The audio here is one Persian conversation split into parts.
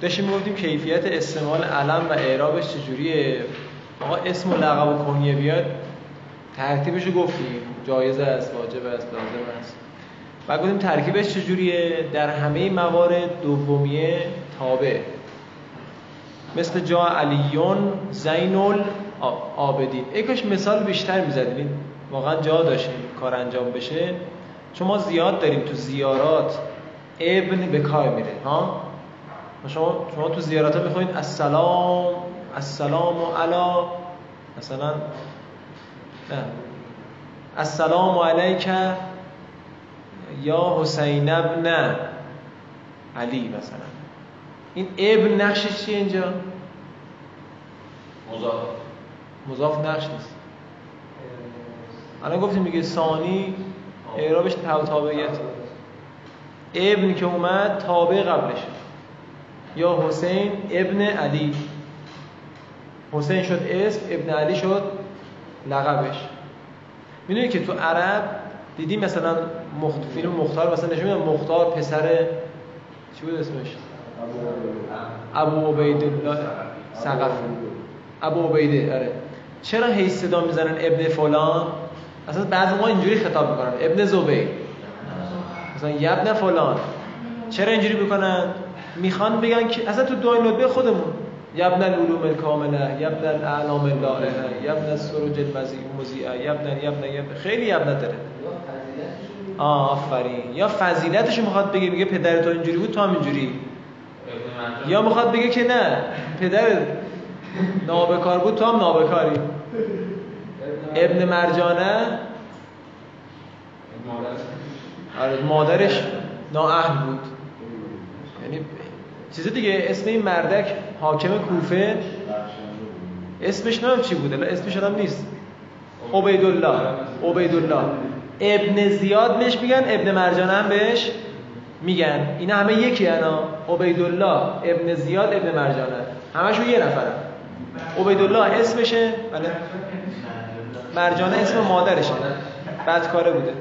داشتیم می‌گفتیم کیفیت استعمال علم و اعرابش چجوریه؟ آقا اسم و لقب و کنیه بیاد ترتیبش رو گفتیم. جایز است واجب است لازم است. و گفتیم ترکیبش چجوریه؟ در همه موارد دومیه تابع. مثل جا علیون زین آبدین ای مثال بیشتر می‌زدیم واقعا جا داشتیم کار انجام بشه. چون ما زیاد داریم تو زیارات ابن به کار میره ها؟ شما شما تو زیارات می‌خواین السلام السلام علی مثلا نه. السلام علیک یا حسین ابن علی مثلا. این ابن نقشش چیه اینجا؟ مضاف. مضاف نقش نیست. الان گفتیم میگه ثانی اعرابش تابعیت. ابن که اومد تابع قبلش. یا حسین ابن علی. حسین شد اسم ابن علی شد لقبش. می‌دونی که تو عرب دیدی مثلا مخت... فیلم مختار مثلا نشون میدن مختار پسر چی بود اسمش؟ ابو عبید الله سقف ابو عبیده آره. چرا هی صدا می‌زنن ابن فلان؟ اصلا بعضی ما اینجوری خطاب می‌کنن. ابن زبیر. مثلا یبن فلان. چرا اینجوری می‌کنن؟ می‌خوان بگن که اصلا تو دعای ندبه خودمون. یبن العلوم الکامله یبن الاعلام اللائحه یبن السروج المزیعه یبن یبن یبن. خیلی یبن داره. آه آفرین. یا فضیلتشو می‌خواد بگه میگه پدر تو اینجوری بود تو هم اینجوری. یا می‌خواد بگه که نه پدر نابکار بود تو هم نابکاری. ابن مرجانه. آره مادرش نااهل بود. یعنی چیز دیگه اسم این مردک حاکم کوفه. اسمش نام چی بود اسمش هم نیست. عبیدالله عبیدالله. ابن زیاد بهش میگن ابن مرجانه هم بهش میگن. اینا همه یکی انا عبیدالله ابن زیاد ابن مرجانه همشون یه نفرن. عبیدالله اسمشه بله. مرجانه اسم مادرشه. بدکاره بوده.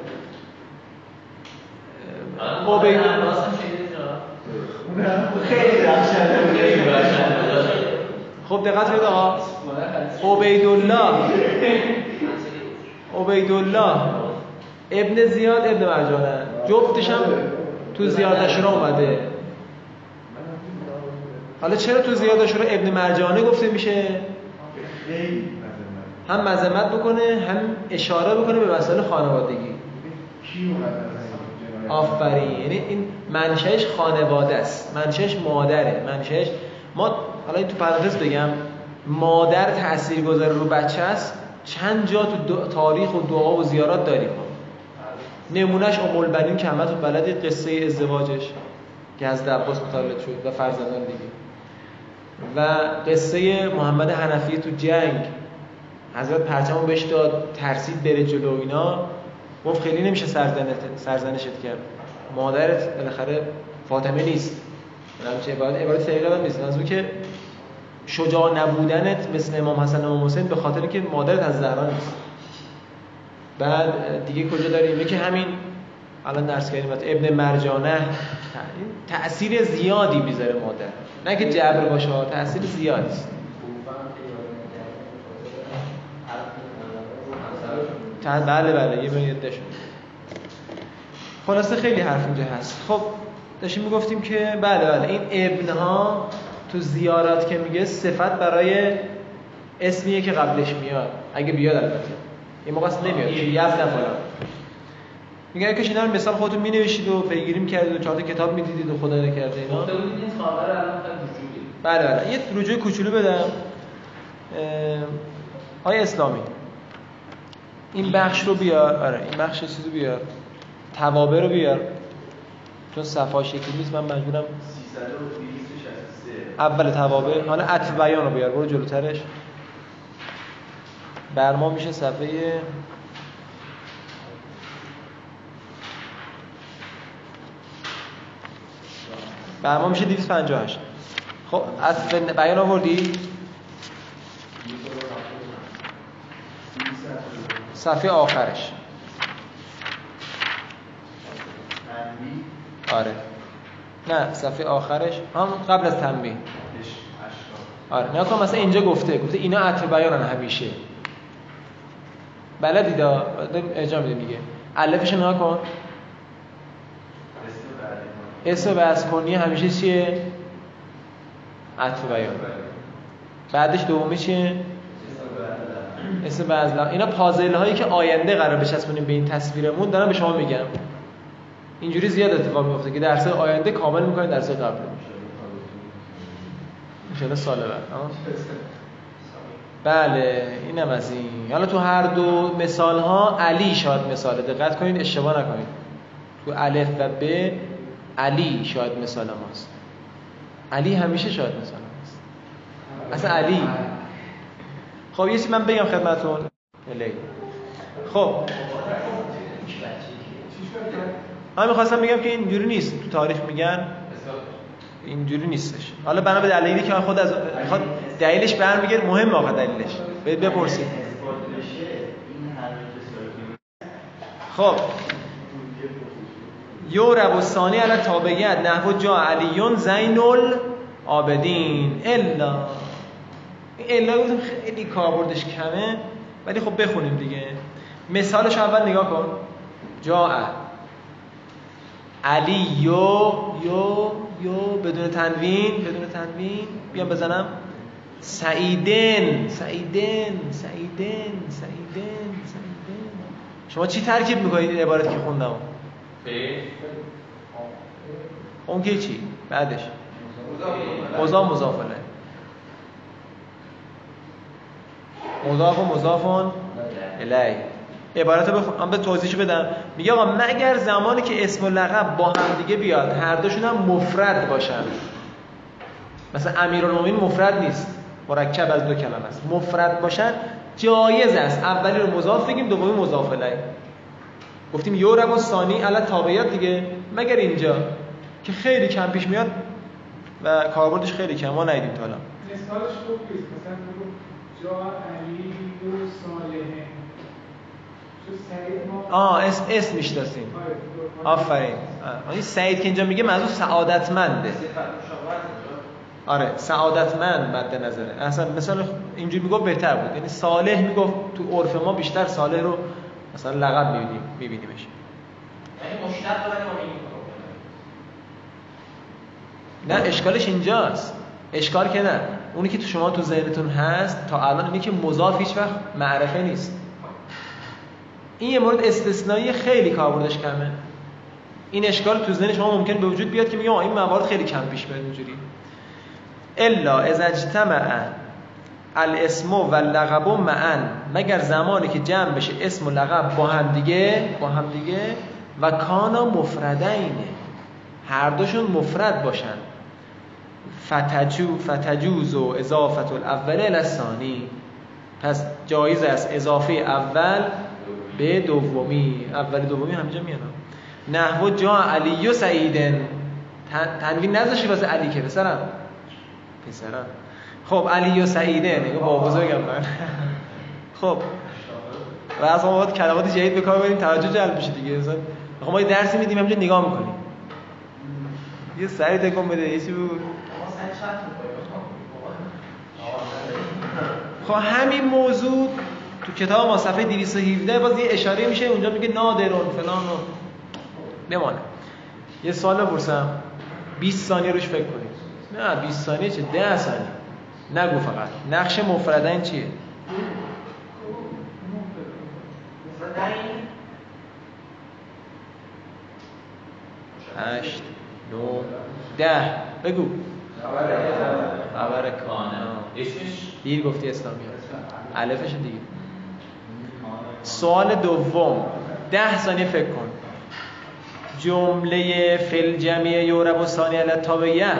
عبیدالله خب دقت کنید آقا. عبیدالله. عبیدالله. ابن زیاد ابن مرجانه جفتش هم تو زیاد را اومده. حالا چرا تو زیاد را ابن مرجانه گفته میشه؟ هم مذمت بکنه هم اشاره بکنه به مسائل خانوادگی. آفرین. یعنی این منشأش خانواده است. منشأش مادره. منشأش ما حالا تو پرانتز بگم. مادر تأثیر گذاره رو بچه است. چند جا تو تاریخ و دعا و زیارات داریم نمونهش ام البنین که همتون بلدید قصه ازدواجش. که از عباس متولد شد و فرزندان دیگه. و قصه محمد حنفی تو جنگ. حضرت پرچمو بهش داد ترسید بره جلو اینا. گفت خیلی نمیشه سرزنشت کرد. مادرت بالاخره فاطمه نیست. چه عبارت عبارت دقیقه نیست. از که شجاع نبودنت مثل امام حسن و امام حسین به خاطر که مادرت از زهرا نیست. بعد دیگه کجا داریم؟ یکی همین الان درس کردیم ابن مرجانه. تأثیر زیادی می‌ذاره مادر. نه که جبر باشه تأثیر زیادی است. بله بله یه بین یه خلاصه خیلی حرف اینجا هست. خب داشتیم می‌گفتیم که بله بله. این ابن ها تو زیارات که میگه صفت برای اسمیه که قبلش میاد. اگه بیاد البته. این موقع اصلا نمیاد. که یب فلان میگه اگه اینا مثال خودتون مینوشید و پیگیری می‌کردید و چهار کتاب می‌دیدید و خدا نکرده اینا. بله بله. یه رجوع کوچولو بدم. آیا اسلامی. این بخش رو بیار. آره این بخش چیزو بیار. توابع رو بیار. چون صفحه شکلی نیست من مجبورم اول توابع حالا عطف بیان رو بیار برو جلوترش. بر ما میشه صفحه بر ما میشه 258 خب عطف بیان آوردی؟ صفحه آخرش. آره. نه صفحه آخرش هم قبل از تنبیه. آره. نه کن مثلا اینجا گفته گفته اینا عطف بیانن همیشه. بلدی دا اجا میده میگه. الفش نها کن. اسم بس کنی همیشه چیه؟ عطف بیان. بعدش دومی چیه؟ اسم بعض اینا پازل هایی که آینده قرار بچسبونیم به این تصویرمون دارم به شما میگم. اینجوری زیاد اتفاق میفته که درس آینده کامل می‌کنید درس قبل. ان سال بعد. بله اینم از این. حالا تو هر دو مثال ها علی شاید مثال دقت کنید اشتباه نکنید. تو الف و ب علی شاید مثال ماست. علی همیشه شاید مثال ماست. اصلا علی. خب یه من بگم خدمتتون خب. من می‌خواستم بگم که اینجوری نیست. تو تاریخ میگن اینجوری نیستش. حالا بنا به دلیلی که خود از می‌خواد دلیلش برمیگرد مهم آقا دلیلش. بپرسید. خب. یورب و ثانی علی تابعیت نحو جا علیون زین العابدین الا. الا خیلی کاربردش کمه ولی خب بخونیم دیگه. مثالش اول نگاه کن. جا علی یو یو یو بدون تنوین بدون تنوین. بیام بزنم. سعیدن سعیدن سعیدن سعیدن سعیدن. شما چی ترکیب می‌کنید؟ این عبارت که خوندم. اون که چی؟ بعدش. مضاف. مضاف الیه مضاف و مضافون الیه. عبارت رو به توضیحش بدم. میگه آقا مگر زمانی که اسم و لقب با هم دیگه بیاد هر دوشون هم مفرد باشن؟ مثلا امیرالمومنین مفرد نیست. مرکب از دو کلمه است. مفرد باشن جایز است. اولی رو مضاف بگیم دومی مضاف الیه گفتیم یورب و ثانی علی تابعیت دیگه. مگر اینجا که خیلی کم پیش میاد و کاربردش خیلی کم. ما ندیدیم تا الان. مثالش خوب مثلا جا علی و صالحه. آه اسم اسم می‌شناسیم. آفرین. این سعید که اینجا میگه منظور سعادتمنده. آره سعادتمند مد نظره. اصلا مثلا اینجوری می‌گفت بهتر بود. یعنی صالح می‌گفت تو عرف ما بیشتر صالح رو مثلا لقب می‌بینیم میبینیمش. یعنی مشتق نه اشکالش اینجاست. اشکال که نه. اونی که تو شما تو ذهنتون هست تا الان اینی که مضاف هیچ وقت معرفه نیست. این یه مورد استثنایی خیلی کاربردش کمه. این اشکال تو ذهن شما ممکن به وجود بیاد که میگه این موارد خیلی کم پیش میاد اینجوری. الا اذا اجتمع الاسم و اللقب معا مگر زمانی که جمع بشه اسم و لقب با هم دیگه با هم دیگه و کانا مفردینه هر دوشون مفرد باشن. فتجو فتجوز و اضافت الاول الثانی. پس جایز است اضافه اول به دومی اول دومی همینجا میاد نحو جا علی و سعیدن. تنوین نذاشی واسه علی که پسرم. پسرم. خب علی و سعیدن نگاه با بزرگم من. خب. و از ما کلمات جدید به کار بریم توجه جلب بشه دیگه. مثلا ما یه درسی میدیم همینجا نگاه می‌کنیم. یه سری تکون بده یه چی بود؟ خب همین موضوع تو کتاب ما صفحه 217 باز یه اشاره میشه اونجا میگه نادرون فلان و بمانه یه سوال بپرسم. 20 ثانیه روش فکر کنید نه 20 ثانیه چه؟ 10 ثانیه. نگو فقط. نقش مفردین چیه؟ هشت نو ده. بگو. خبر کانه. اسمش؟ دیر گفتی اسلامی الفش دیگه. سوال دوم ده ثانیه فکر کن. جمله فل جمعی یورب و ثانی علت تابعیه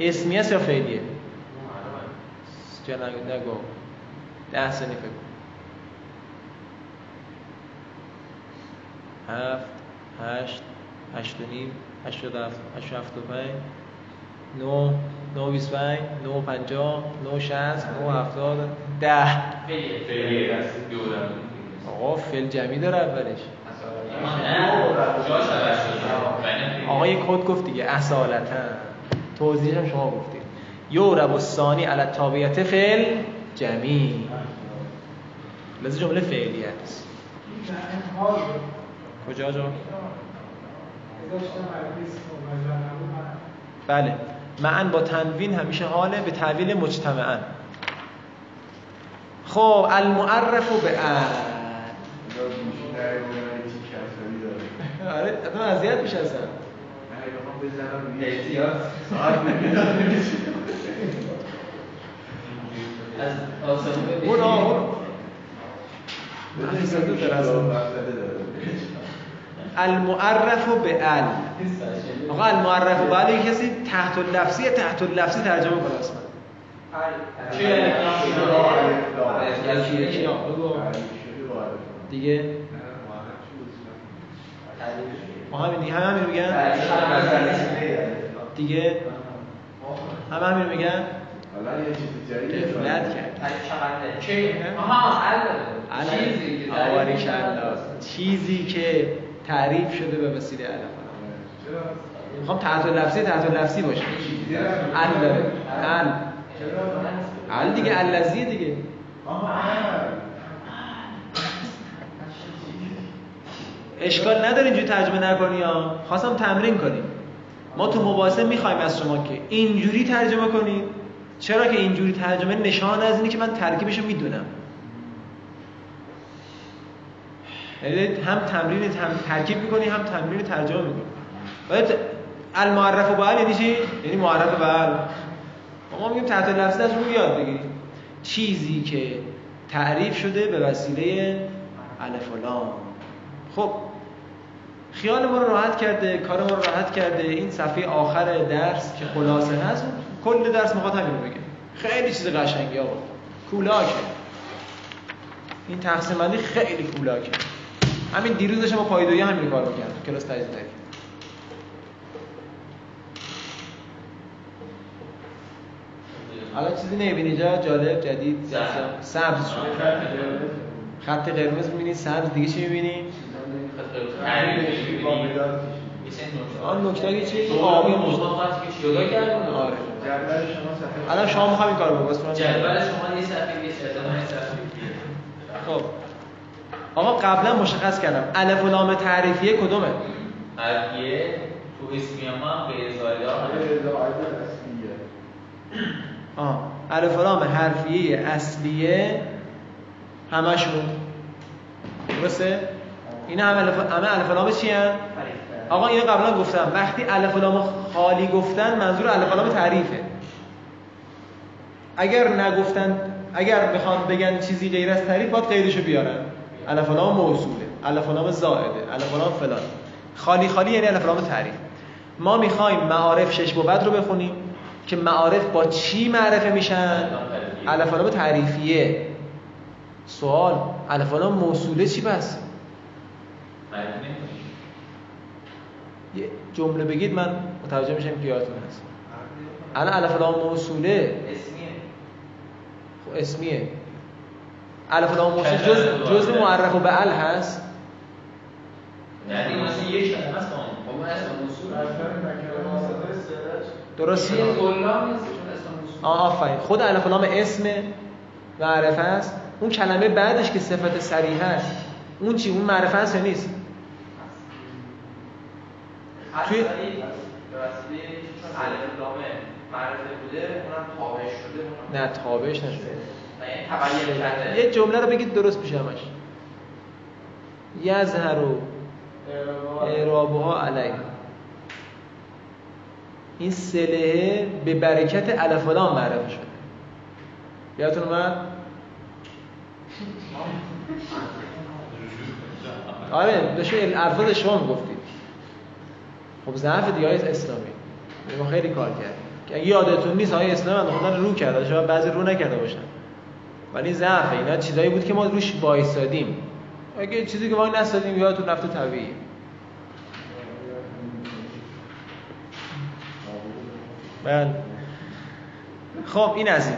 اسمی است یا فعلیه؟ نگو. ده ثانیه فکر کن. هفت هشت هشت و نیم هشت و هفت هشت و هفت و پنج نو نو بیس پنج نو پنجاه نو شست نو هفتاد ده. فعلیه است یورب آقا فعل جمعی داره اولش. آقای کد گفت دیگه اصالتا. توضیحش هم شما گفتید. یورب الثانی علی التابعیت فعل جمیع لازم جمله فعلی بود. کجا جا. بله. معن با تنوین همیشه حاله به تعویل مجتمعا خب المعرف به ان آره اصلا اذیت میشه اصلا. احتیاط. از آسمون اون آه، داره اصلا. مقصد داره. المعرف به ال. آقا المعرف به ال یه کسی تحت اللفظی تحت اللفظی ترجمه کنه یعنی ها، بگو. دیگه. ما همین دیگه همه همین میگن؟ دیگه؟ همه همین میگن؟ حالا یه چیز جدید الان چیزی که تعریف شده به وسیله چرا؟ می‌خوام تحت لفظی تحت لفظی باشه. ال داره. ال ال دیگه الذی دیگه. اشکال نداره اینجوری ترجمه نکنی ها خواستم تمرین کنیم. ما تو مباحثه می‌خوایم از شما که اینجوری ترجمه کنید چرا که اینجوری ترجمه نشان از اینه که من ترکیبش رو می‌دونم. یعنی هم تمرین هم ترکیب می‌کنی هم تمرین ترجمه می‌کنی. باید المعرف و یعنی چی؟ یعنی معرف بل ما میگیم تحت لفظی از اون یاد بگیریم چیزی که تعریف شده به وسیله الف و لام. خب خیال ما رو راحت کرده کار ما رو راحت کرده. این صفحه آخر درس که خلاصه هست کل درس می‌خواد همین رو بگه. خیلی چیز قشنگی آقا. کولاکه. این تقسیم بندی خیلی کولاکه. همین دیروز داشتم با پایدویی همین کار می‌کردم کلاس تجزیه الان چیزی نمی‌بینی جا؟ جالب جدید سبز. سبز شد خط قرمز می‌بینی سبز دیگه چی می‌بینی؟ آن نکته چی آبی مشت جدا کردن آره جدول شما صفحه الان شما می‌خوام این کارو بکنم جدول شما یه صفحه یه صفحه خب آقا قبلا مشخص کردم الف و لام تعریفیه کدومه حرفیه تو اسمی ما غیر زایده ها آه الف و لام حرفیه اصلیه. همشون. درسته؟ اینا هم الف همه الف لام چی؟ آقا اینو قبلا گفتم وقتی الف لام خالی گفتن منظور الف لام تعریفه اگر نگفتن اگر بخوان بگن چیزی غیر از تعریف باید غیرشو بیارن الف لام موصوله الف لام زائده الف لام فلان خالی خالی یعنی الف لام تعریف ما می‌خوایم معارف شش بعد رو بخونیم که معارف با چی معرفه میشن الف لام تعریفیه سوال الف لام موصوله چی بس یه جمله بگید من متوجه میشم که یادتون هست. الان الف لام موصوله. اسمیه. خب اسمیه. الف لام موصول جز جز معرف و به ال هست. یعنی مثلا یک کلمه است با ما اسم موصول یه نیست آفرین. خود الف لام اسم معرفه است اون کلمه بعدش که صفت صریح است اون چی؟ اون معرفه است یا نیست توی- توی به وسیله چون الف لامه معرفه بوده اونم تابع شده اونم نه تابعش نشده. یعنی یه جمله رو بگید درست میشه همش. یظهر اعرابها علیه این سلهه به برکت الف و لام معرفه شده. یادتون اومد؟ آره داشته الفاظ شما می‌گفتید. خب ضعف دیگه های اسلامی. ما خیلی کار کرد. که اگه یادتون نیست های اسلام خودن رو کرده شاید بعضی رو نکرده باشن. ولی ضعف اینا چیزایی بود که ما روش وایسادیم. اگه چیزی که وای نستادیم یادتون رفته طبیعیه بله. خب این از این.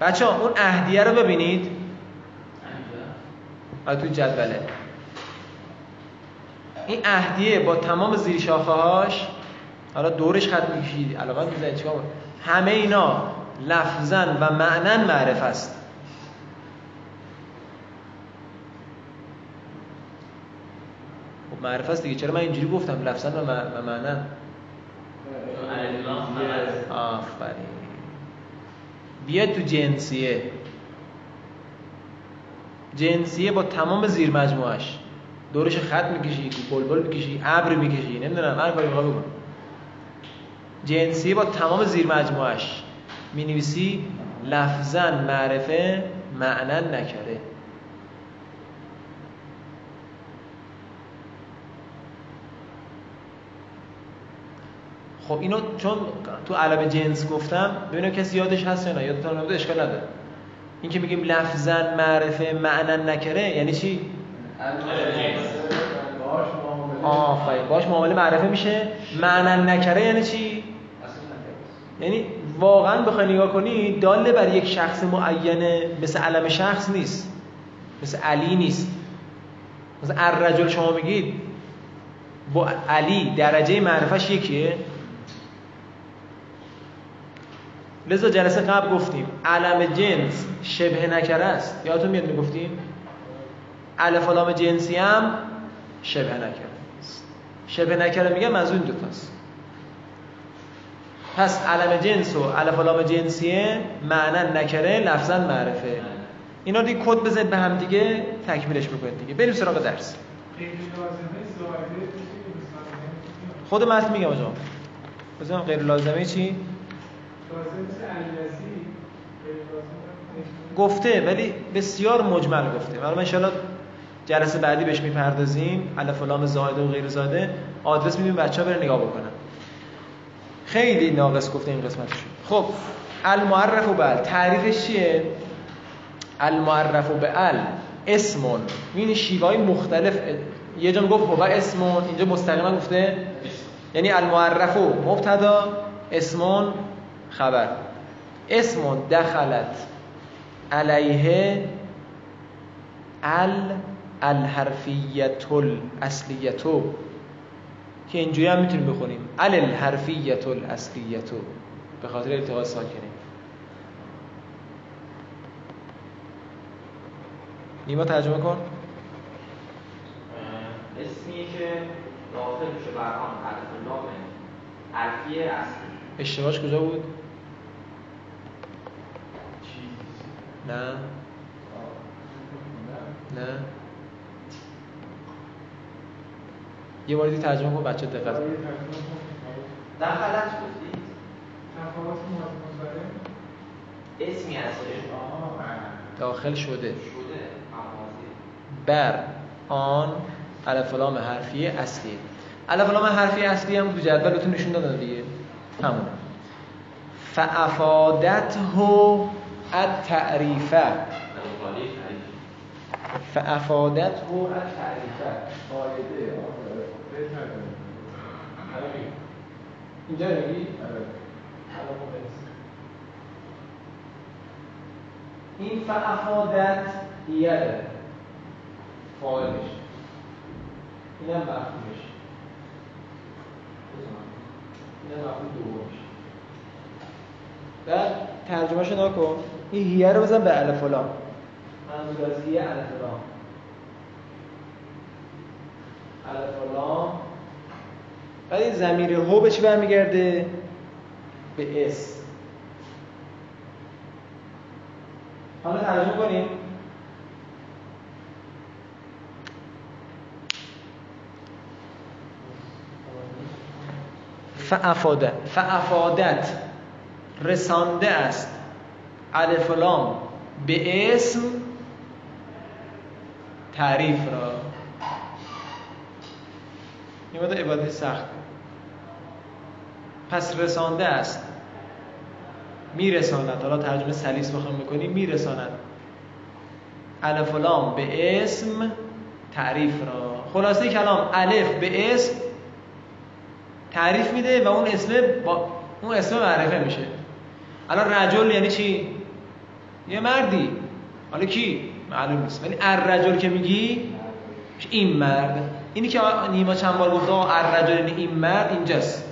بچه ها اون اهدیه رو ببینید. آره توی جدوله. این اهدیه با تمام زیر شاخه هاش حالا دورش خط می‌کشید علاقه می‌زنید چیکار؟ همه اینا لفظا و معنا معرف است. خب معرف است دیگه. چرا من اینجوری گفتم؟ لفظا و مع- و معنا. الف لام خبر. آفرین. بیاد تو جنسیه. جنسیه با تمام زیر مجموعش دورش خط می‌کشی بلبل می‌کشی ابر می‌کشی نمی‌دونم هر کاری می‌خوای بکن. جنسیه با تمام زیر مجموعش می نویسی لفظا معرفه معنا نکره خب اینو چون تو علم جنس گفتم ببینم کسی یادش هست یا نه؟ یادتون نبوده اشکال نداره. این که میگیم لفظا معرفه معنا نکره یعنی چی؟ آفرین. باش معامله معرفه میشه. معنا نکره یعنی چی؟ یعنی واقعا بخوای نگاه کنی داله بر یک شخص معینه مثل علم شخص نیست. مثل علی نیست. مثل الرجل شما میگید با علی درجه معرفش یکیه. لذا جلسه قبل گفتیم علم جنس شبه نکره است. یادتون میاد می‌گفتیم؟ الف لام جنسی هم شبه نکره است شبه نکره میگم از اون دوتاست. پس علم جنس و الف و لام جنسیه معنا نکره لفظا معرفه. اینا دیگه کد بزنید به هم دیگه تکمیلش بکنید دیگه. بریم سراغ درس. خود متن میگم آجا بزنم غیر لازمه چی؟ گفته ولی بسیار مجمل گفته. حالا ان جلسه بعدی بهش می‌پردازیم الف و لام زائده و غیر زائده آدرس میدیم بچه‌ها برن نگاه بکنن. خیلی ناقص گفته این قسمتش خب المعرف به ال. تعریفش چیه؟ المعرف به ال. اسمون. این شیوه مختلف. یه جا گفت هو اسمون اینجا مستقیما گفته یعنی المعرف. مبتدا اسمون خبر. اسمون دخلت علیه ال الحرفیت الاصلیتو که اینجوری هم می‌تونیم بخونیم. ال الحرفیت الاصلیتو به خاطر التقاط ساکنه. نیما ترجمه کن. اسمی که داخل میشه بر آن حرف لام حرفی اصلی. اشتباهش کجا بود؟ نه. نه. یه بار دیگه ترجمه کن بچه دقت کن. دخلت تفاوت مضارع اسمی هستش داخل شده. بر آن الف و لام حرفی اصلی. الف و لام حرفی اصلی هم تو جدولتون نشون دادن دیگه. همونه فافادته التعریفه. خالی تعریف. فافادته التعریفه. فایده آره. بهتره. اینجا میگی آره. این فافادت یه فاعلش. اینم مفهومش. اینم مفهوم دومش. بعد ترجمهشو نکن. این هیه رو بزن به الف و لام. منظور از هیه الف و لام الف و لام بعد این ضمیر هو به چی برمیگرده؟ به اس. حالا ترجمه کنیم. فافادت فافادت رسانده است. الف و لام به اسم تعریف را. این عبادت سخت. پس رسانده است. میرساند. حالا ترجمه سلیس بخوام می‌کنیم میرساند. الف لام به اسم تعریف را. خلاصه کلام الف به اسم تعریف میده و اون اسم با اون اسم معرفه میشه. الان رجل یعنی چی؟ یه مردی. حالا کی؟ معلوم نیست. ولی الرجل که میگی؟ این مرد. اینی که نیما چند بار گفته آقا الرجل این مرد اینجاست.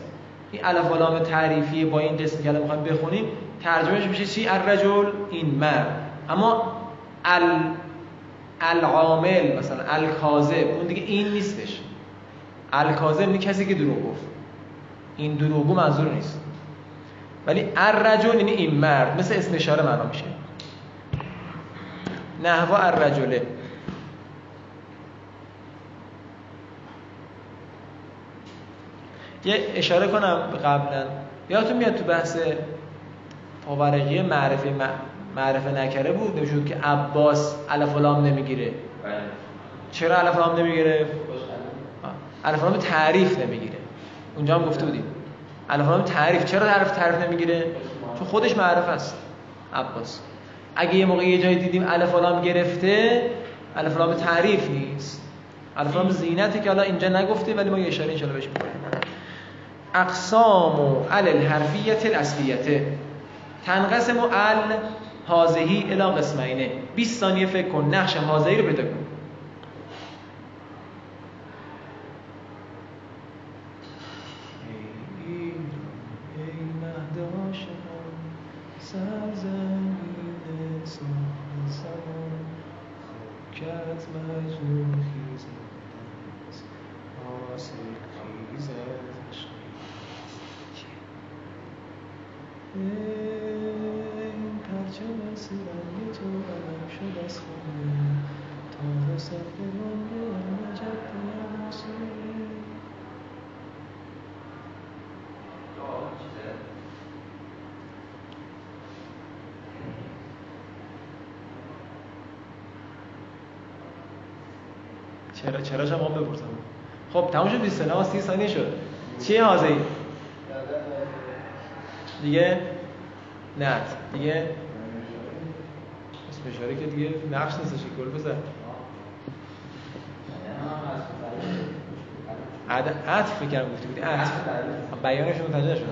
این الف لام تعریفی با این قسم که الان می‌خوایم بخونیم ترجمهش میشه چی؟ الرجل این مرد. اما ال العامل مثلا الکاذب اون دیگه این نیستش. الکاذب یعنی کسی که دروغ گفت. این دروغگو منظور نیست. ولی الرجل یعنی این مرد مثل اسم اشاره معنا میشه. نحوا الرجله یه اشاره کنم قبلا یادتون میاد تو بحث پاورقی معرفه معرفه نکره بود؟ نشود که عباس الف لام نمی‌گیره. بله. چرا الف لام نمی‌گیره؟ الف لام تعریف نمی‌گیره. اونجا هم گفته بودیم. الف لام تعریف. چرا تعریف تعریف نمی‌گیره؟ چون خودش معرفه است. عباس. اگه یه موقع یه جایی دیدیم الف لام گرفته الف لام تعریف نیست. الف لام زینته که حالا اینجا نگفته ولی ما یه اشاره ان بهش می‌کنیم. اقسام ال الحرفیت الاصلیته تنقسم ال هازهی الى قسمینه. 20 ثانیه فکر کن نقش هازهی رو پیدا کن ای پرچم سیرنگ تو علم شد از خانه تا سفر من نجات نرسونه چرا چرا شما بپرسم. خب تموم شد 20 ثانیه 30 ثانیه شد. چیه حاضری؟ دیگه؟ نه دیگه؟ اسم اشاره که دیگه نقش نیستش گل بزن؟ عطف می‌کردم گفتی بودی عطف. بیانش متوجه نشدم.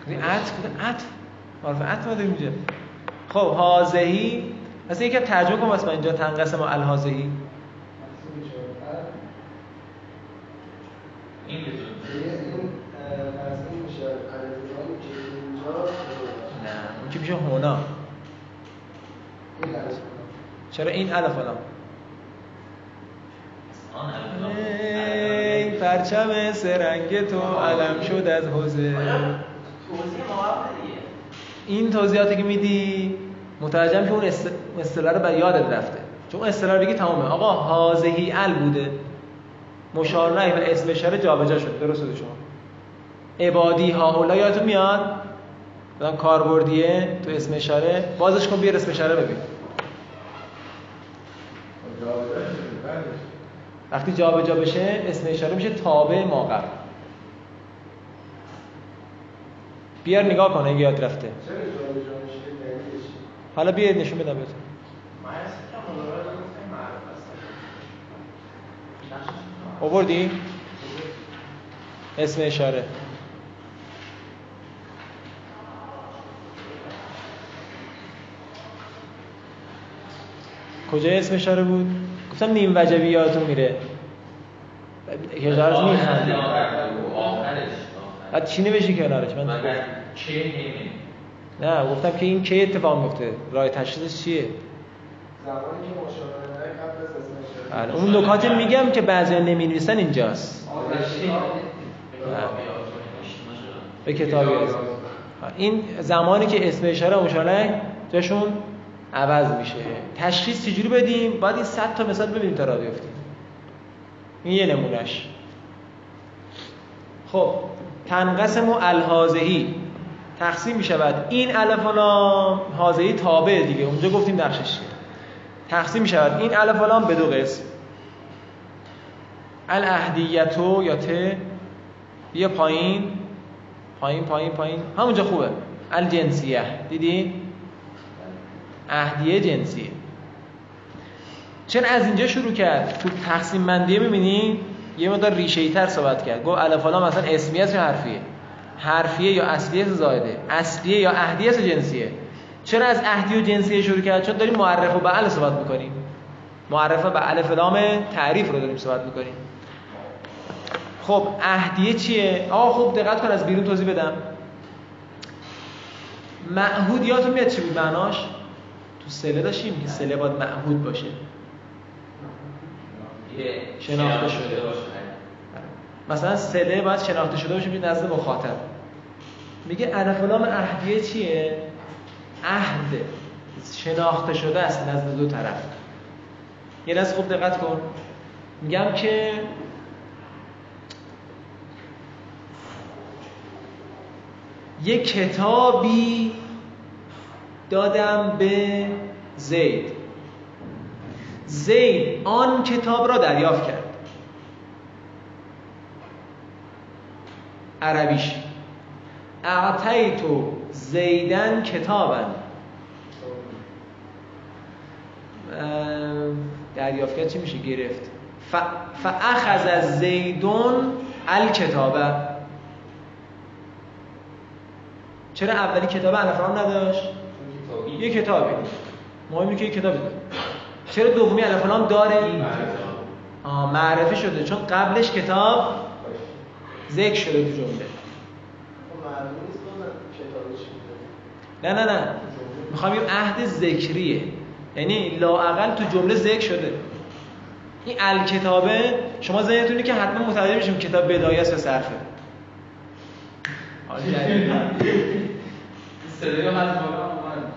گفتی عطف بوده عطف. معرف عطف ما داریم اینجا. خب حاضهی اصلا یکم ترجمه کنم واسه اینجا تنقسم الحاضهی این بدون نه اون که میشه هونا چرا این الف لام آن الان ای پرچم سرنگ تو علم شد از حوزه. این توضیحاتی که میدی مترجم که اون اصطلاح رو به یادت رفته. چون اون اصطلاح بگی تمامه آقا حاضهی ال بوده. مشار نه و اسم اشاره جابجا شد. درست شده شما. عبادی ها اولا یادتون میاد؟ کاربردیه تو اسم اشاره بازش کن بیار اسم اشاره ببین. وقتی جابجا بشه اسم اشاره میشه تابع ما قبل بیار نگاه کن اگه یاد رفته. حالا بیاید نشون بدم بهتون. آوردی؟ اسم اشاره. کجا اسم اشاره بود؟ گفتم نیم وجبی یادتون میره. هزار میخندی آخرش بعد چی نوشتی کنارش؟ من نیمه نه گفتم که این کی اتفاق میفته؟ راه تشخیصش چیه؟ زمانی که مشاوره نه قبل از اسم اشاره. بله، اون نکات میگم که بعضی نمی نویسن اینجاست. به کتابی این زمانی که اسم اشاره مشارک جاشون عوض میشه. تشخیص چجوری بدیم؟ باید این 100 تا مثال ببینیم تا راه بیفتیم. این یه نمونهش خب تنقسم و الحاظهی تقسیم می شود این الف و لام حاظهی تابع دیگه. اونجا گفتیم نقشش چیه. تقسیم می شود این الف و لام به دو قسم. الاهدیتو یا ت پایین. پایین پایین پایین. همونجا خوبه. الجنسیه. دیدی اهدیه جنسیه. چرا از اینجا شروع کرد. تو تقسیم بندی می‌بینی؟ یه مقدار ریشه تر صحبت کرد. گفت الف لام مثلا اسمیه یا حرفیه؟ حرفیه یا اصلیه است زائده. اصلیه یا اهدیه جنسیه. چرا از اهدی و جنسیه شروع کرد؟ چون داریم معرف و بعل صحبت می‌کنیم. معرفه به الف لام تعریف رو داریم صحبت می‌کنیم. خب اهدیه چیه؟ آقا خوب دقت کن از بیرون توضیح بدم. معهود میاد چی بود؟ معناش؟ تو سله داشتیم که سله باید معهود باشه. شناخته شده. باشه. مثلا سله باید شناخته شده باشه بید نزد مخاطب. میگه الف و لام عهدیه چیه؟ عهد. شناخته شده است نزد دو طرف. یه لحظه خوب دقت کن. میگم که یه کتابی دادم به زید. زید آن کتاب را دریافت کرد. عربیش. اعطیتو زیدن کتابن. دریافت کرد چی میشه؟ گرفت. ف... فاخذ از زیدون الکتابه چرا اولی کتاب الفلام نداشت؟ یه کتابه مهمی که یه کتابی. داره چرا دومی الفلام داره. آه معرفه شده. چون قبلش کتاب ذکر شده تو جمله. خب کتاب نه نه نه. می‌خوام بگم عهد ذکریه. یعنی لااقل تو جمله ذکر شده. این الکتابه شما ذهنتونه که حتما متوجه میشیم کتاب بدایه است یا صرفه جدیده. صدای من از بالا اومد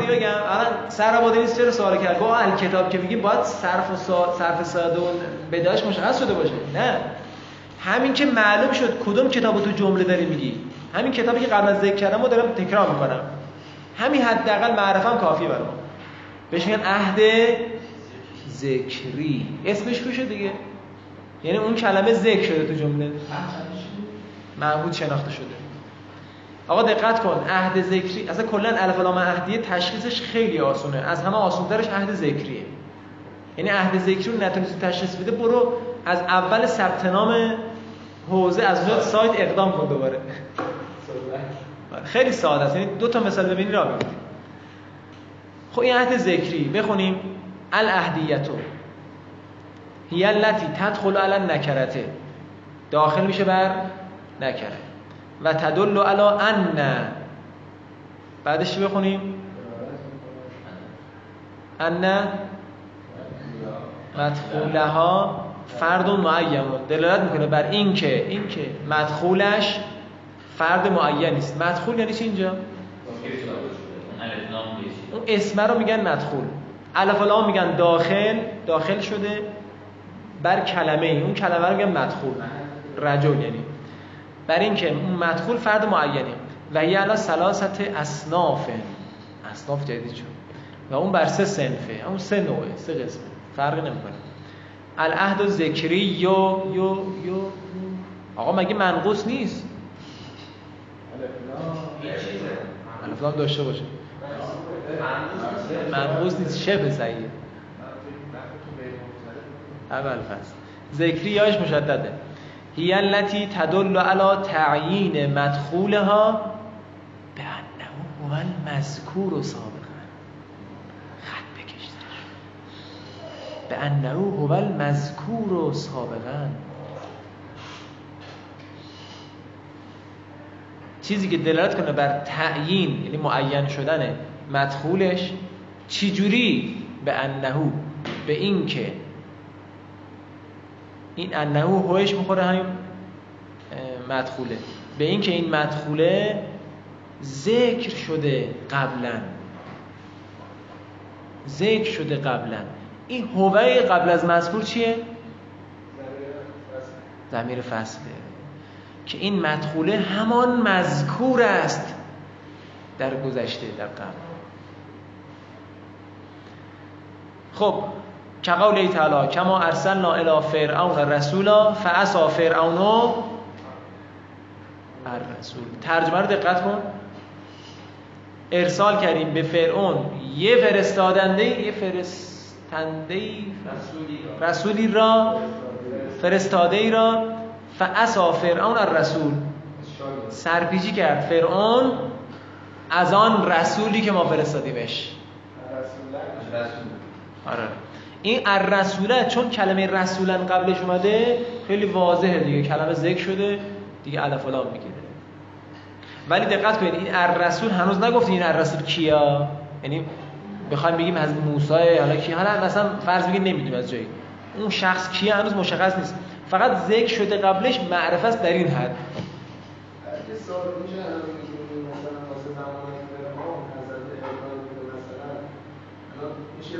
یه بگم الان سر آباده نیست چرا سوال کرد؟ با الکتاب که میگیم باید صرف و. صرف ساده و بدایش مشخص شده باشه. نه. همین که معلوم شد کدوم کتاب تو جمله داری میگی. همین کتابی که قبل از ذکر کردم رو دارم تکرار می‌کنم. همین حداقل معرفم کافیه برام. بهش میگن عهد ذکری. اسمش روشه دیگه. یعنی اون کلمه ذکر شده تو جمله. معبود شناخته شده. آقا دقت کن عهد ذکری اصلا کلا الف لام عهدیه تشخیصش خیلی آسونه. از همه آسونترش عهد ذکریه. یعنی عهد ذکری رو نتونستی تشخیص بده برو از اول ثبت نام حوزه از اونجا سایت اقدام کن دوباره. خیلی ساده است. یعنی دو تا مثال ببینی را ببینید خب این عهد ذکری بخونیم. الاهدیتو هی التي تدخل علی النکرته. داخل میشه بر نکره. و تدل علی ان. بعدش چی بخونیم؟ ان. مدخولها فرد معین دلالت می‌کنه بر این که این که مدخولش فرد معین است مدخول یعنی چی اینجا؟ اون اسمه رو میگن مدخول. الف لام میگن داخل. داخل شده بر کلمه ای. اون کلمه رو میگن مدخول. رجل یعنی. بر این که اون مدخول فرد معینی و یه علا سلاست اصناف. اصناف جدید شد. و اون بر سه سنفه اون سه نوعه سه قسمه. فرقی نمی‌کنه. العهد و ذکری یو یو یو آقا مگه منقوص نیست؟ الف لام داشته باشه. منقوص نیست. شبه صحیح اول فصل. ذکری یاش مشدده. هی التي تدل على تعیین مدخولها به انه هو المذکور سابقا. خط بکش به انه هو المذکور سابقا. چیزی که دلالت کنه بر تعیین یعنی معین شدن مدخولش چجوری؟ به انهو به این که این انهو هوش می‌خوره همین مدخوله. به این که این مدخوله ذکر شده قبلا. ذکر شده قبلا. این هوه قبل از مذکور چیه؟ زمیر فصله که این مدخوله همان مذکور است در گذشته در قبل. خب کقوله تعالی کما ارسلنا الی فرعون رسولا فعصا فرعون الرسول. ترجمه رو دقت کن. ارسال کردیم به فرعون. یه فرستادنده یه فرستنده رسولی را. فرستاده ای را فعصا فرعون الرسول. سرپیچی کرد. فرعون از آن رسولی که ما فرستادیمش. آره. این الرسوله چون کلمه رسولن قبلش اومده خیلی واضحه دیگه. کلمه ذکر شده دیگه الف لام می‌گیره. ولی دقت کنید این الرسول هنوز نگفتیم این الرسول کیا؟ یعنی بخوایم بگیم از موسی حالا کی؟ حالا مثلا فرض بگید نمی‌دونیم از جایی. اون شخص کیه هنوز مشخص نیست. فقط ذکر شده قبلش معرفت است در این حد. میشه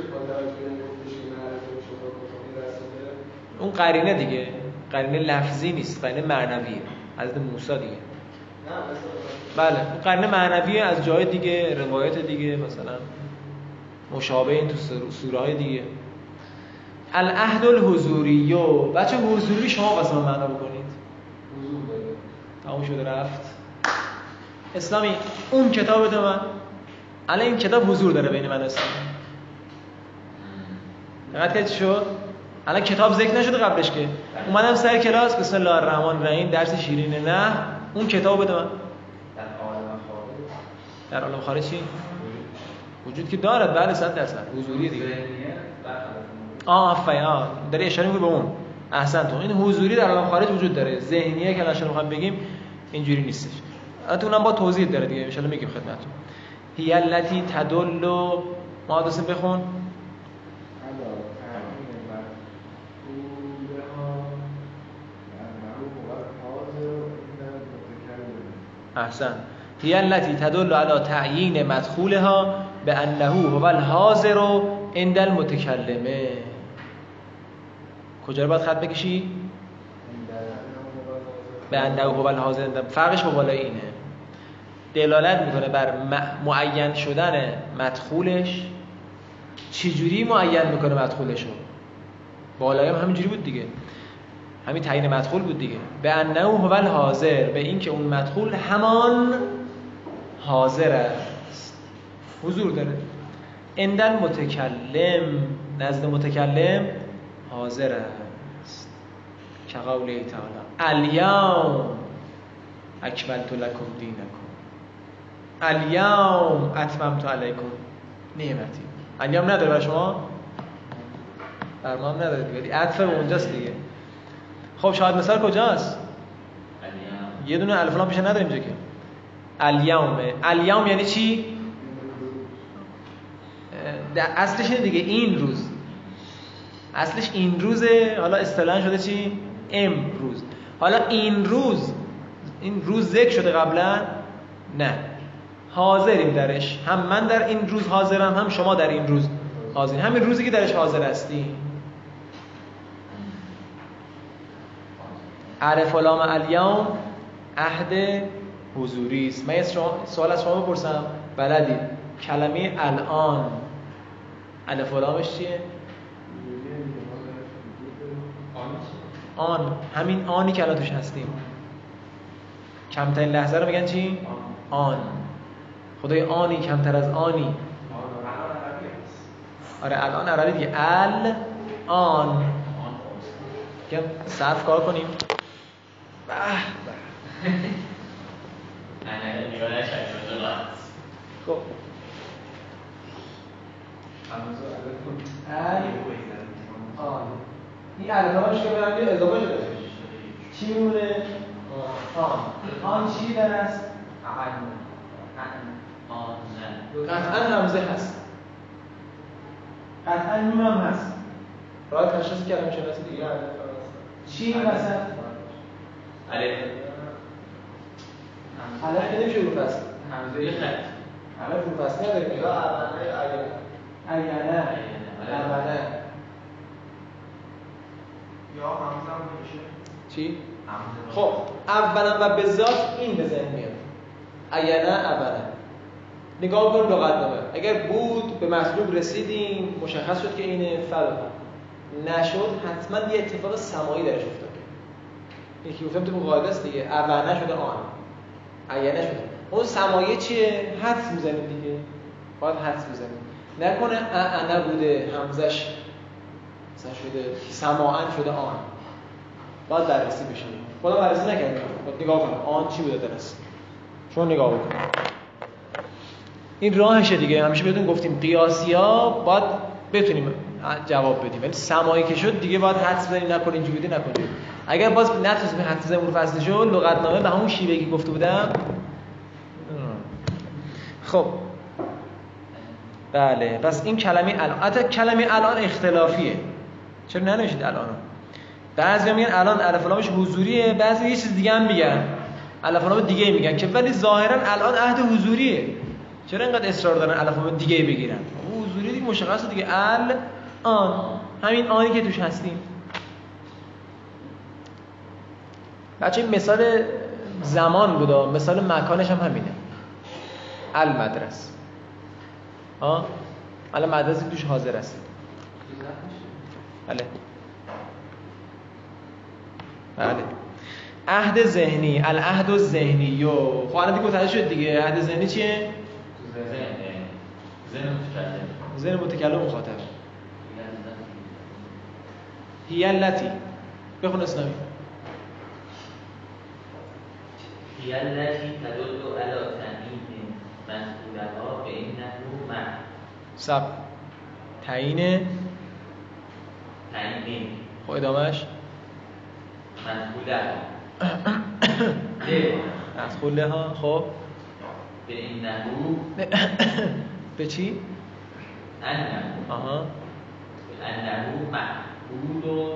اون قرینه دیگه. قرینه لفظی نیست قرینه معنویه. حضرت موسی دیگه. بله اون قرینه معنویه از جای دیگه روایت دیگه مثلا مشابه این تو سور- سوره های دیگه. العهد الحضوری بچه حضوری شما واسه من معنا بکنید. تموم شده رفت. اسلامی اون کتاب بده من. الان این کتاب حضور داره بین من و اسلامی دقت شد؟ الان کتاب ذکر نشده قبلش که. اومدم سر کلاس بسم الله الرحمن الرحیم درس شیرین نه. اون کتاب بده من. در عالم خارج چی؟ وجود که دارد. بله 100 درصد. حضوری دیگه. آه آفرین. آه داره اشاره می‌کنه به اون. احسن تو. این حضوری در عالم خارج وجود داره. ذهنیه که الان می‌خوام بگیم اینجوری نیستش. البته اونم با توضیح داره دیگه. ان میگیم خدمتتون. هی التی تدل محادثه بخون. احسن. هی التی تدل على تعیین مدخولها به انه هو الحاضر عند المتکلمه کجا رو باید خط بکشی؟ به انه هو الحاضر فرقش با بالای اینه. دلالت می‌کنه بر معین شدن مدخولش. چجوری معین می‌کنه مدخولش رو بالای هم همینجوری بود دیگه. همین تعیین مدخول بود دیگه. به انه هو الحاضر به اینکه اون مدخول همان حاضر است. حضور داره. اندل متکلم نزد متکلم حاضر است. که قوله تعالی. الیوم اکملت لکم دینکم. الیوم اتممت علیکم. نعمتی. الیوم نداره برای شما؟ بر ما هم نداره. دیگه عطف اونجاست دیگه. خب شاهد مثال کجاست؟ یه دونه الف لام پیش نداریم اینجا که. الیومه الیوم یعنی چی؟ اصلش اینه دیگه این روز. اصلش این روزه حالا اصطلاحا شده چی؟ امروز. حالا این روز این روز ذکر شده قبلا؟ نه. حاضریم درش. هم من در این روز حاضرم هم شما در این روز حاضرین همین روزی که درش حاضر هستیم. عرف لام الیوم عهد حضوری است. من سوال از شما بپرسم. بلدید کلمه الان الف و لامش چیه؟ آن. همین آنی که الان توش هستیم. کمترین لحظه رو میگن چی؟ آن. خدای آنی کمتر از آنی. آره الان عربی دیگه. ال آن. صرف کار کنیم. به خب این الفباش که برم یه اضافه شده چی میمونه آن آن چی در است قطعا همزه هست قطعا میم هم هست راه تشخیص کلمه شناسی دیگه چی وسط الف الف که نمیشه رو فصل؟ همزه یه خط الف رو فصل نداریم یا اولای اگر ایانه اولنه یا همزه هم میشه چی؟ خب اولا و به ذات این به ذهن میاد. ایانه اولا نگاه کنیم لغتنامه. اگر بود به مطلوب رسیدیم مشخص شد که اینه فلا نشد حتما یه اتفاق سمایی درش افتاده یکی گفتم تو قاعده است دیگه. اوله شده آن. ایانه شده اون سمایه چیه؟ حدس می‌زنیم دیگه. باید حدس بزنیم. نکنه اعنه بوده همزش مثلا شده سماعن شده آن. باید بررسی بشه خدا بررسی نکردیم نگاه کنم. آن چی بوده درست شما نگاه بکنیم این راهشه دیگه. همیشه بهتون گفتیم قیاسی ها باید بتونیم جواب بدیم. ولی سمایی که شد دیگه باید حدس بزنیم. نکن اینجوری بدی نکن اگر باز نتونستیم حدس بزنیم اون فصل شد لغتنامه به همون شیوه که گفته بودم. خب. بله. پس این کلمه الان حتی کلمه الان اختلافیه. چرا ننوشید الان بعضی میگن الان الف حضوریه بعضی یه چیز دیگه هم میگن. الف دیگه میگن که ولی ظاهرا الان عهد حضوریه. چرا اینقدر اصرار دارن الف دیگه بگیرن؟ حضوری دیگه مشخصه دیگه. ال آن. همین آنی که توش هستیم. بچه این مثال زمان بوده. مثال مکانش هم همینه. المدرس ها الان مدرسه توش حاضر هست بله. بله. عهد ذهنی. العهد الذهنی. خب الان دیگه شد دیگه. عهد ذهنی چیه؟ ذهن متکلم ذهن متکلم مخاطب. هی التی. بخون اسلامی. هي التي تدل على تأمين مسئولها بأنه مع سب. تعیین. تأمين خب ادامهش مسئولها مدخوله ها خب بأنه به چی؟ أنه آها. أنه معقول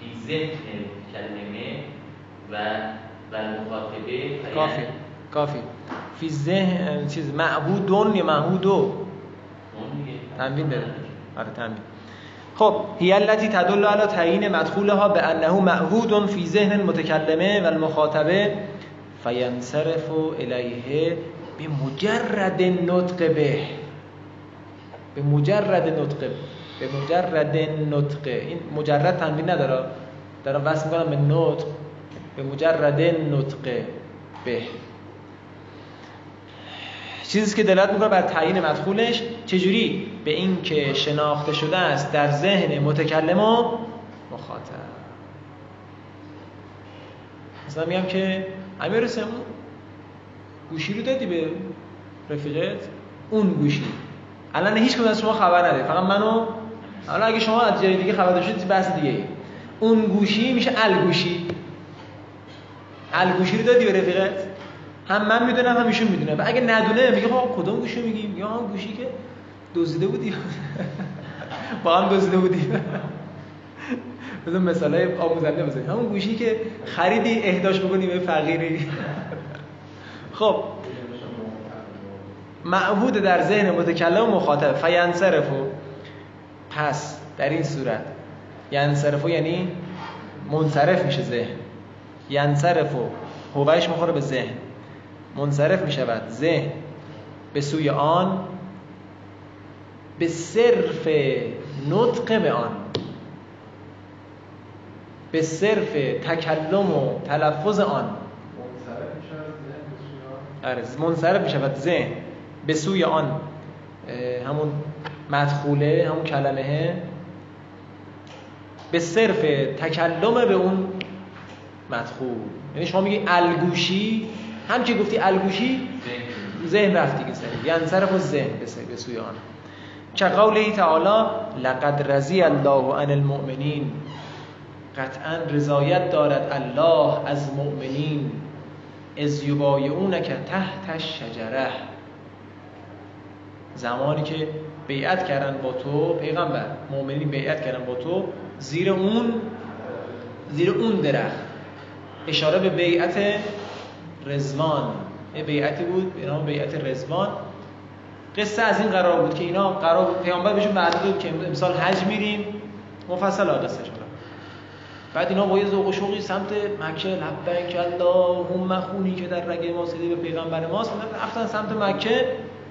في ذهن الكلمة و کافی کافی. فی ذهن چیز معهودون یا دیگه. تنوین داره. آره تنوین خب هی التي تدل على تعیین مدخولها به انه معهود فی ذهن المتکلمه و المخاطبه فینصرف الیه بمجرد النطق به. به مجرد نطق به. مجرد نطق. این مجرد تنوین نداره. دارم وصل می‌کنم به نطق. به مجرد نطق به. چیزی که دلالت می‌کنه بر تعیین مدخولش چجوری؟ به این که شناخته شده است در ذهن متکلم و مخاطب. مثلا میگم که امیر اون گوشی رو دادی به رفیقت؟ اون گوشی. الان هیچ کدوم از شما خبر نداره. فقط منو حالا اگه شما از جای دیگه خبر داشتید بحث دیگه. اون گوشی میشه الگوشی. الگوشی رو دادی به رفیقت هم من می‌دونم هم ایشون می‌دونه. و اگه ندونه میگه آقا کدوم گوشی میگی؟ یا هم گوشی که دزدیده بودی. با هم دزدیده بودی. بذار مثالای آموزنده بزنیم همون گوشی که خریدی اهداش بکنی به فقیری. خب. معهود در ذهن متکلم و مخاطب. فینصرفو. پس در این صورت. ینصرفو یعنی منصرف میشه ذهن. ینصرفو. هوبهش مخوره به ذهن. منصرف می شود ذهن به سوی آن به صرف نطق به آن. به صرف تکلم و تلفظ آن. آره. منصرف می شود ذهن به سوی آن. اه، همون مدخوله همون کلمه. به صرف تکلم به اون مدخول یعنی شما میگی الگوشی؟ هم که گفتی الگوشی ذهن. رفتی که سری ینصرف الذهن به سوی- به سوی آن. که قوله تعالی لقد رضی الله عن المؤمنین. قطعا رضایت دارد الله از مؤمنین. از یبایعونک تحت الشجره. زمانی که بیعت کردن با تو پیغمبر مؤمنین بیعت کردن با تو زیر اون زیر اون درخت. اشاره به بیعت رزوان یه بیعتی بود به نام بیعت رزوان قصه از این قرار بود که اینا قرار بود پیامبر بهشون وعده داد که امسال حج میریم. مفصل قصه شد بعد اینا با یه ذوق و شوقی سمت مکه لبیک اللهم خونی که در رگ ما سیدی به پیغمبر ماست. رفتن سمت مکه.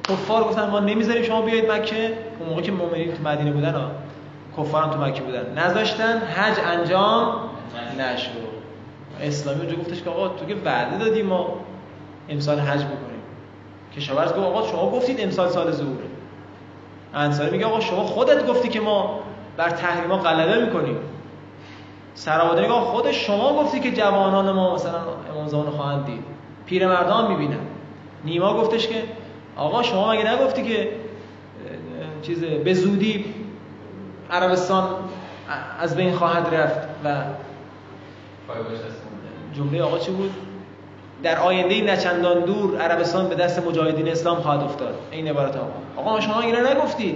کفار گفتن ما نمی‌ذاریم شما بیاید مکه. اون موقع که مؤمنین تو مدینه بودن ها کفارم تو مکه بودن. نذاشتن حج انجام نشد. اسلامی اونجا گفتش که آقا تو که وعده دادی ما امسال حج بکنیم. کشاورز گفت آقا شما گفتید امسال سال ظهوره. انصاری میگه آقا شما خودت گفتی که ما بر تحریما غلبه می‌کنیم. سراباده میگه خود شما گفتی که جوانان ما مثلا امام زمان خواهند دید. پیرمردان می‌بینن. نیما گفتش که آقا شما مگه نگفتی که چیز به زودی عربستان از بین خواهد رفت و. جمله آقا چی بود؟ در آینده نچندان دور عربستان به دست مجاهدین اسلام خواهد افتاد. این عبارت آقا. آقا شما اینا نگفتید.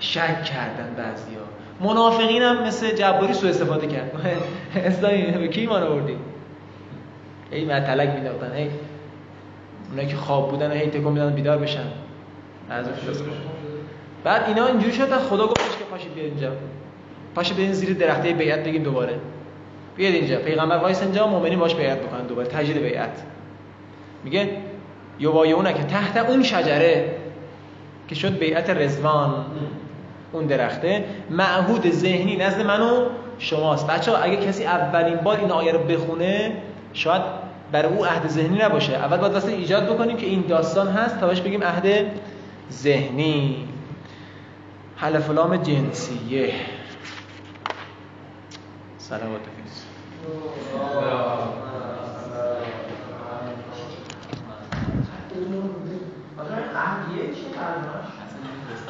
شک کردن بعضیا. منافقین هم مثل جباری سوء استفاده کرد. اسلامی به کی ایمان آوردی؟ ای مطلق میداختن ای اونایی که خواب بودن هی تکون میدن بیدار بشن. از بعد اینا اینجوری شد خدا گفتش که پاشید بیاید اینجا. پاشید بیاید زیر درخته بیعت بگیم دوباره. بیاید اینجا. پیغمبر وایس اینجا مؤمنین باش بیعت بکنن دوباره. تجدید بیعت. میگه یبایعونه که تحت اون شجره که شد بیعت رزوان اون درخته. معهود ذهنی نزد من و شماست. بچه ها اگه کسی اولین بار این آیه رو بخونه شاید برای او عهد ذهنی نباشه. اول باید واسه ایجاد بکنیم که این داستان هست تا بهش بگیم عهد ذهنی. حلف لام جنسیه. سلامت عهد یک چیه ترجمهش؟